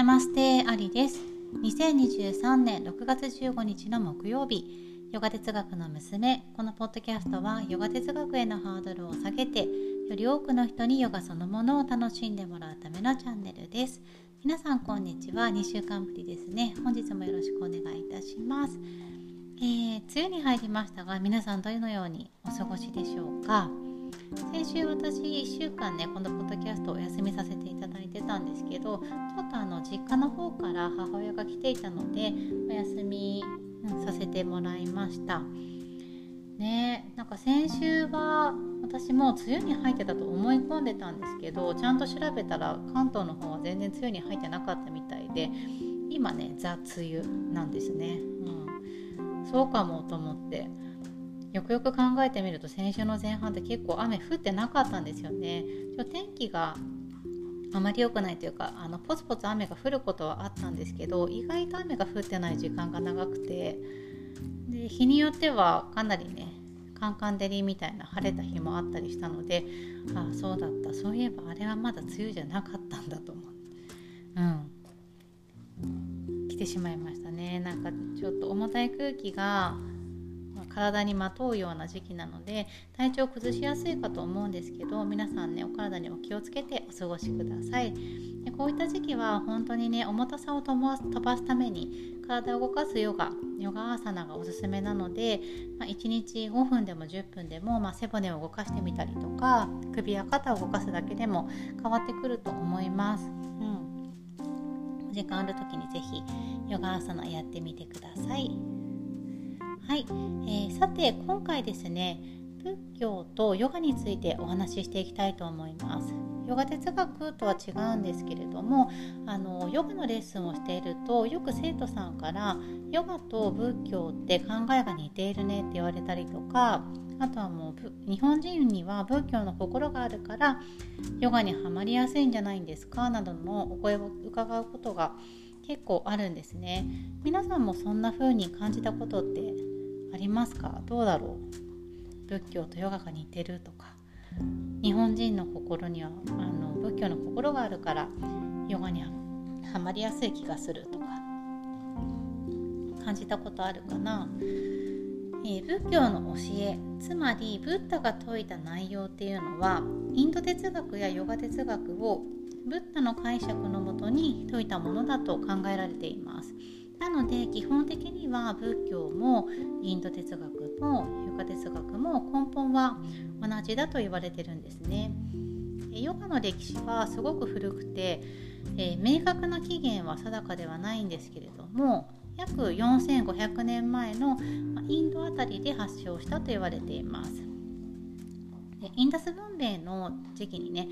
ナマステアリです。2023年6月15日の木曜日。ヨガ哲学の娘。このポッドキャストはヨガ哲学へのハードルを下げてより多くの人にヨガそのものを楽しんでもらうためのチャンネルです。皆さんこんにちは。2週間ぶりですね。本日もよろしくお願いいたします。えー、梅雨に入りましたが皆さんどのようにお過ごしでしょうか？先週私1週間ねこのポッドキャストをお休みさせていただたんですけどちょっとあの実家の方から母親が来ていたのでお休み、させてもらいました。ねなんか先週は私も梅雨に入ってたと思い込んでたんですけどちゃんと調べたら関東の方は全然梅雨に入ってなかったみたいで今ねザ・梅雨なんですね、うん、そうかもと思ってよくよく考えてみると先週の前半って結構雨降ってなかったんですよね。天気があまり良くないというかあのポツポツ雨が降ることはあったんですけど意外と雨が降ってない時間が長くてで日によってはかなりねカンカン照りみたいな晴れた日もあったりしたのでああそうだったそういえばあれはまだ梅雨じゃなかったんだと思ってうん。来てしまいましたね。なんかちょっと重たい空気が体にまとうような時期なので体調を崩しやすいかと思うんですけど皆さんねお体にお気をつけてお過ごしください。でこういった時期は本当にね重たさを飛ばすために体を動かすヨガヨガアーサナがおすすめなので、まあ、1日5分でも10分でも、まあ、背骨を動かしてみたりとか首や肩を動かすだけでも変わってくると思います、うん、時間ある時に是非ヨガアーサナやってみてください。はい、えー、さて今回ですね仏教とヨガについてお話ししていきたいと思います。ヨガ哲学とは違うんですけれどもあのヨガのレッスンをしているとよく生徒さんからヨガと仏教って考えが似ているねって言われたりとかあとはもう日本人には仏教の心があるからヨガにはまりやすいんじゃないんですかなどのお声を伺うことが結構あるんですね。皆さんもそんな風に感じたことってありますか？どうだろう？仏教とヨガが似てるとか。日本人の心にはあの仏教の心があるからヨガにはまりやすい気がするとか。感じたことあるかな、えー、仏教の教えつまりブッダが説いた内容っていうのはインド哲学やヨガ哲学をブッダの解釈のもとに説いたものだと考えられています。なので基本的には仏教もインド哲学もヨガ哲学も根本は同じだと言われてるんですね。ヨガの歴史はすごく古くて、えー、明確な起源は定かではないんですけれども約4500年前のインド辺りで発祥したと言われています。インダス文明の時期にね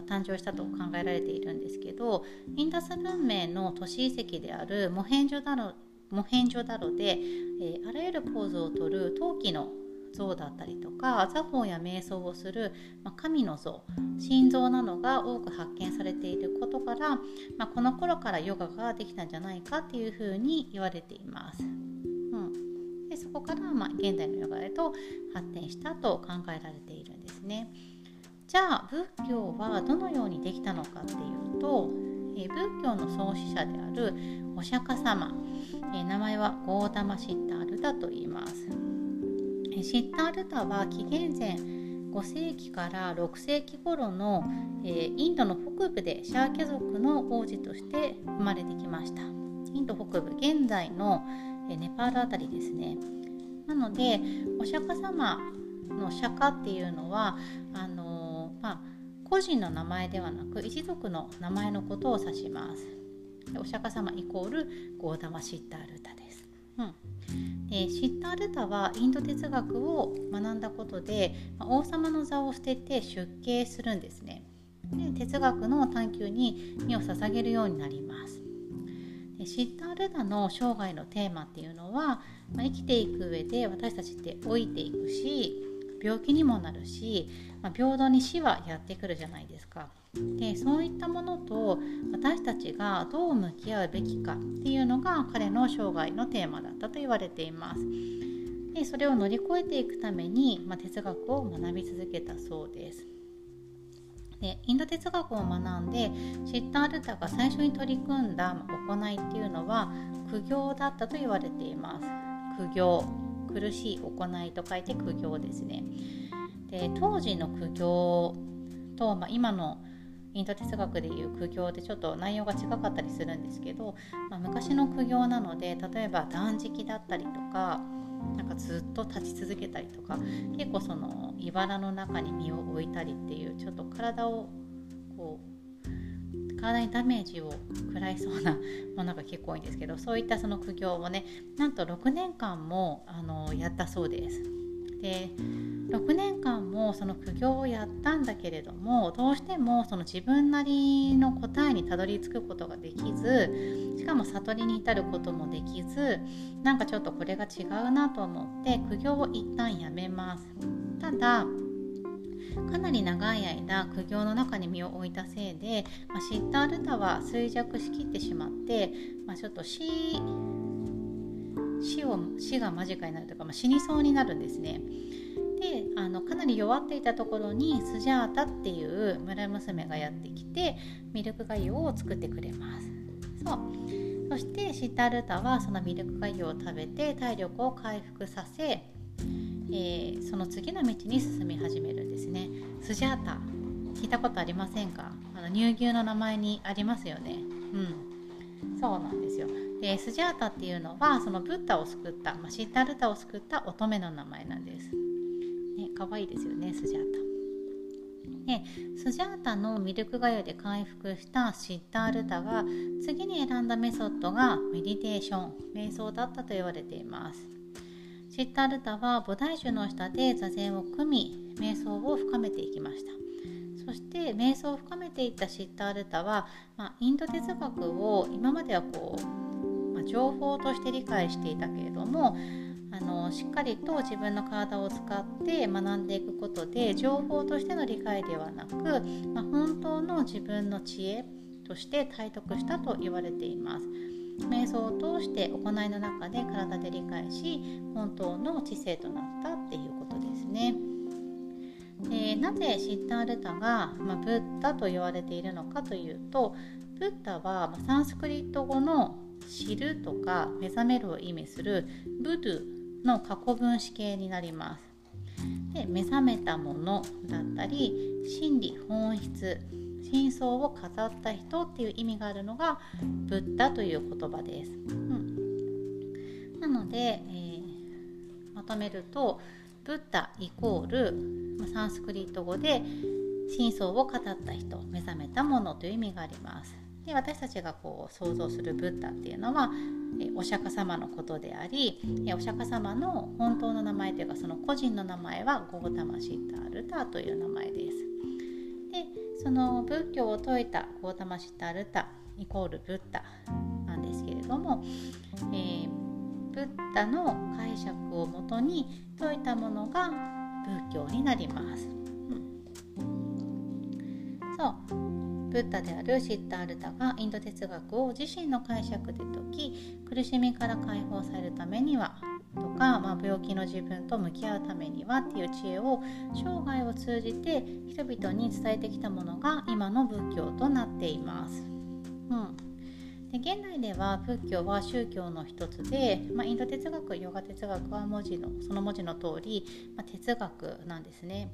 誕生したと考えられているんですけどインダス文明の都市遺跡であるモヘンジョダロモヘンジョダロで、えー、あらゆるポーズをとる陶器の像だったりとか座法や瞑想をする、まあ、神の像心臓などが多く発見されていることから、まあ、この頃からヨガができたんじゃないかっていうふうに言われています。うんでそこからまあ現代のヨガへと発展したと考えられているんですね。じゃあ仏教はどのようにできたのかっていうと、え仏教の創始者であるお釈迦様、え名前はゴータマ・シッタールタと言います。えシッタールタは紀元前5世紀から6世紀頃の、えインドの北部でシャーキャ族の王子として生まれてきました。インド北部現在のえネパールあたりですねなのでお釈迦様の釈迦っていうのはあのまあ、個人の名前ではなく一族の名前のことを指します。お釈迦様イコールゴーダマシッタールタです、うん、でシッタールタはインド哲学を学んだことで、まあ、王様の座を捨てて出家するんですね。で哲学の探求に身を捧げるようになります。シッタールダの生涯のテーマっていうのは、まあ、生きていく上で私たちって老いていくし病気にもなるし、まあ、平等に死はやってくるじゃないですか。でそういったものと私たちがどう向き合うべきかっていうのが彼の生涯のテーマだったと言われています。でそれを乗り越えていくために、まあ、哲学を学び続けたそうです。でインド哲学を学んでシッタールタが最初に取り組んだ行いっていうのは苦行だったと言われています苦行苦しい行いと書いて苦行ですね。で当時の苦行と、まあ、今のインド哲学でいう苦行でちょっと内容が違かったりするんですけど、まあ、昔の苦行なので例えば断食だったりとかなんかずっと立ち続けたりとか結構その茨の中に身を置いたりっていうちょっと体をこう体にダメージを食らいそうなものが結構多いんですけどそういったその苦行をねなんと6年間もあのやったそうです。で6年間もその苦行をやったんだけれどもどうしてもその自分なりの答えにたどり着くことができずしかも悟りに至ることもできずなんかちょっとこれが違うなと思って苦行を一旦やめますただかなり長い間苦行の中に身を置いたせいで、まあ、シッタールタは衰弱しきってしまって、まあ、ちょっと死死を死が間近になるというか、まあ、死にそうになるんですね。であのかなり弱っていたところにスジャータっていう村娘がやってきてミルクがゆを作ってくれます。そうそしてシッタルタはそのミルクがゆを食べて体力を回復させ、えー、その次の道に進み始めるんですね。スジャータ聞いたことありませんか？あの乳牛の名前にありますよね。うんそうなんですよ。でスジャータっていうのはそのブッダを救った、まあ、シッタルタを救った乙女の名前なんです。ね、かわいいですよねスジャータ。でスジャータのミルクがゆで回復したシッタールタが次に選んだメソッドがメディテーション瞑想だったと言われていますシッタールタは菩提樹の下で座禅を組み瞑想を深めていきましたそして瞑想を深めていったシッタールタは、まあ、インド哲学を今まではこうま情報として理解していたけれどもあのしっかりと自分の体を使って学んでいくことで情報としての理解ではなく、まあ、本当の自分の知恵として体得したと言われています。瞑想を通して行いの中で体で理解し本当の知性となったっていうことですね。でなぜシッタールタが、まあ、ブッダと言われているのかというとブッダは、まあ、サンスクリット語の知るとか目覚めるを意味するブドゥの過去分詞形になります。で目覚めたものだったり真理本質真相を語った人っていう意味があるのがブッダという言葉です。うん、なので、えー、まとめるとブッダイコールサンスクリット語で真相を語った人目覚めたものという意味があります。で私たちがこう想像するブッダっていうのはお釈迦様のことでありお釈迦様の本当の名前というかその個人の名前はゴータマシッタールタという名前です。その仏教を説いたゴータマシッタルタイコールブッダなんですけれども、えー、ブッダの解釈をもとに説いたものが仏教になります。うん、そうブッダであるシッタールタがインド哲学を自身の解釈で説き苦しみから解放されるためにはとか、まあ、病気の自分と向き合うためにはっていう知恵を生涯を通じて人々に伝えてきたものが今の仏教となっています。うんで現代では仏教は宗教の一つで、まあ、インド哲学ヨガ哲学は文字のその文字の通り、まあ、哲学なんですね。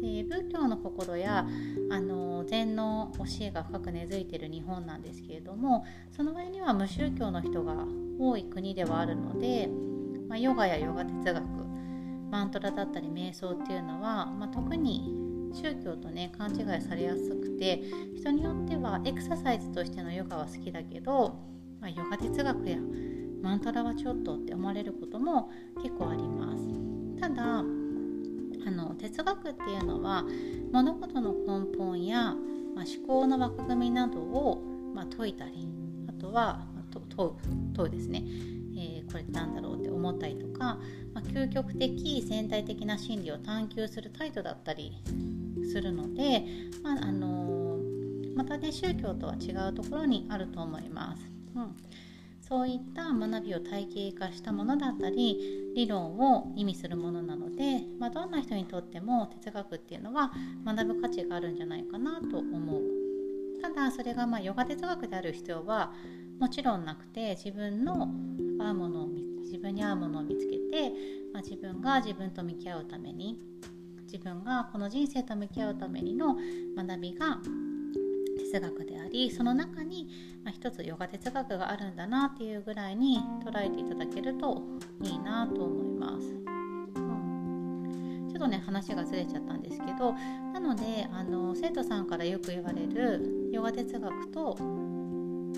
で仏教の心やあの禅の教えが深く根付いている日本なんですけれどもその割には無宗教の人が多い国ではあるので、まあ、ヨガやヨガ哲学マントラだったり瞑想っていうのは、まあ、特に宗教とね勘違いされやすくて人によってはエクササイズとしてのヨガは好きだけど、まあ、ヨガ哲学やマントラはちょっとって思われることも結構あります。ただあの哲学っていうのは物事の根本や、まあ、思考の枠組みなどを、まあ、解いたりあとは、まあ、問う問うですね、えー、これって何だろうって思ったりとか、まあ、究極的全体的な真理を探求する態度だったりするので、まああのー、またね宗教とは違うところにあると思います。うんそういった学びを体系化したものだったり理論を意味するものなので、まあ、どんな人にとっても哲学っていうのは学ぶ価値があるんじゃないかなと思うただそれがまあヨガ哲学である必要はもちろんなくて自分の合うものを自分に合うものを見つけて、まあ、自分が自分と向き合うために自分がこの人生と向き合うためにの学びが哲学でありその中に、まあ、一つヨガ哲学があるんだなっていうぐらいに捉えていただけるといいなと思います。うん、ちょっとね話がずれちゃったんですけどなのであの生徒さんからよく言われるヨガ哲学と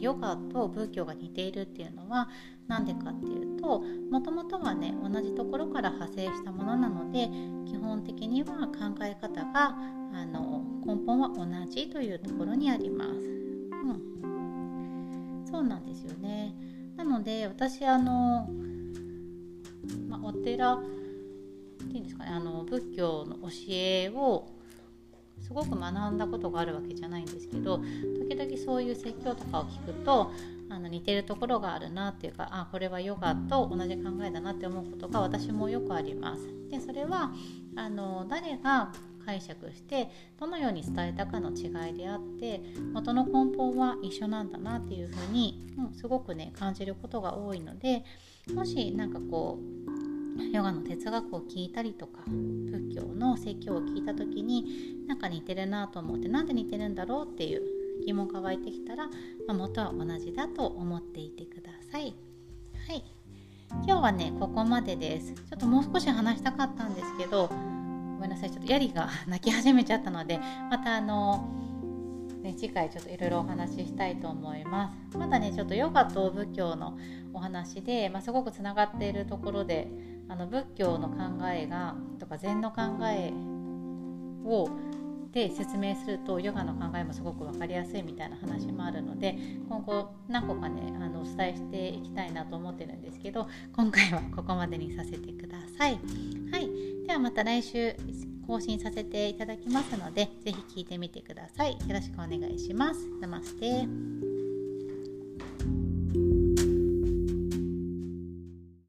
ヨガと仏教が似ているっていうのは何でかっていうともともとはね同じところから派生したものなので基本的には考え方があの根本は同じというところにあります。うん、そうなんですよねなので私あの、まあ、お寺っていうんですかねあの仏教の教えをすごく学んだことがあるわけじゃないんですけど時々そういう説教とかを聞くとあの似てるところがあるなっていうかあこれはヨガと同じ考えだなって思うことが私もよくあります。でそれはあの誰が解釈してどのように伝えたかの違いであって元の根本は一緒なんだなっていうふうに、うん、すごくね感じることが多いのでもし何かこうヨガの哲学を聞いたりとか仏教の説教を聞いた時になんか似てるなと思ってなんで似てるんだろうっていう疑問が湧いてきたら、まあ、元は同じだと思っていてください。はい今日はねここまでですちょっともう少し話したかったんですけどごめんなさいちょっとヤリが泣き始めちゃったのでまたあのね、次回ちょっといろいろお話ししたいと思います。まだねちょっとヨガと仏教のお話で、まあ、すごくつながっているところであの仏教の考えがとか禅の考えをで説明するとヨガの考えもすごく分かりやすいみたいな話もあるので今後何個かねあのお伝えしていきたいなと思ってるんですけど今回はここまでにさせてください。はい、ではまた来週更新させていただきますので是非聴いてみてください。よろしくお願いします。ナマステ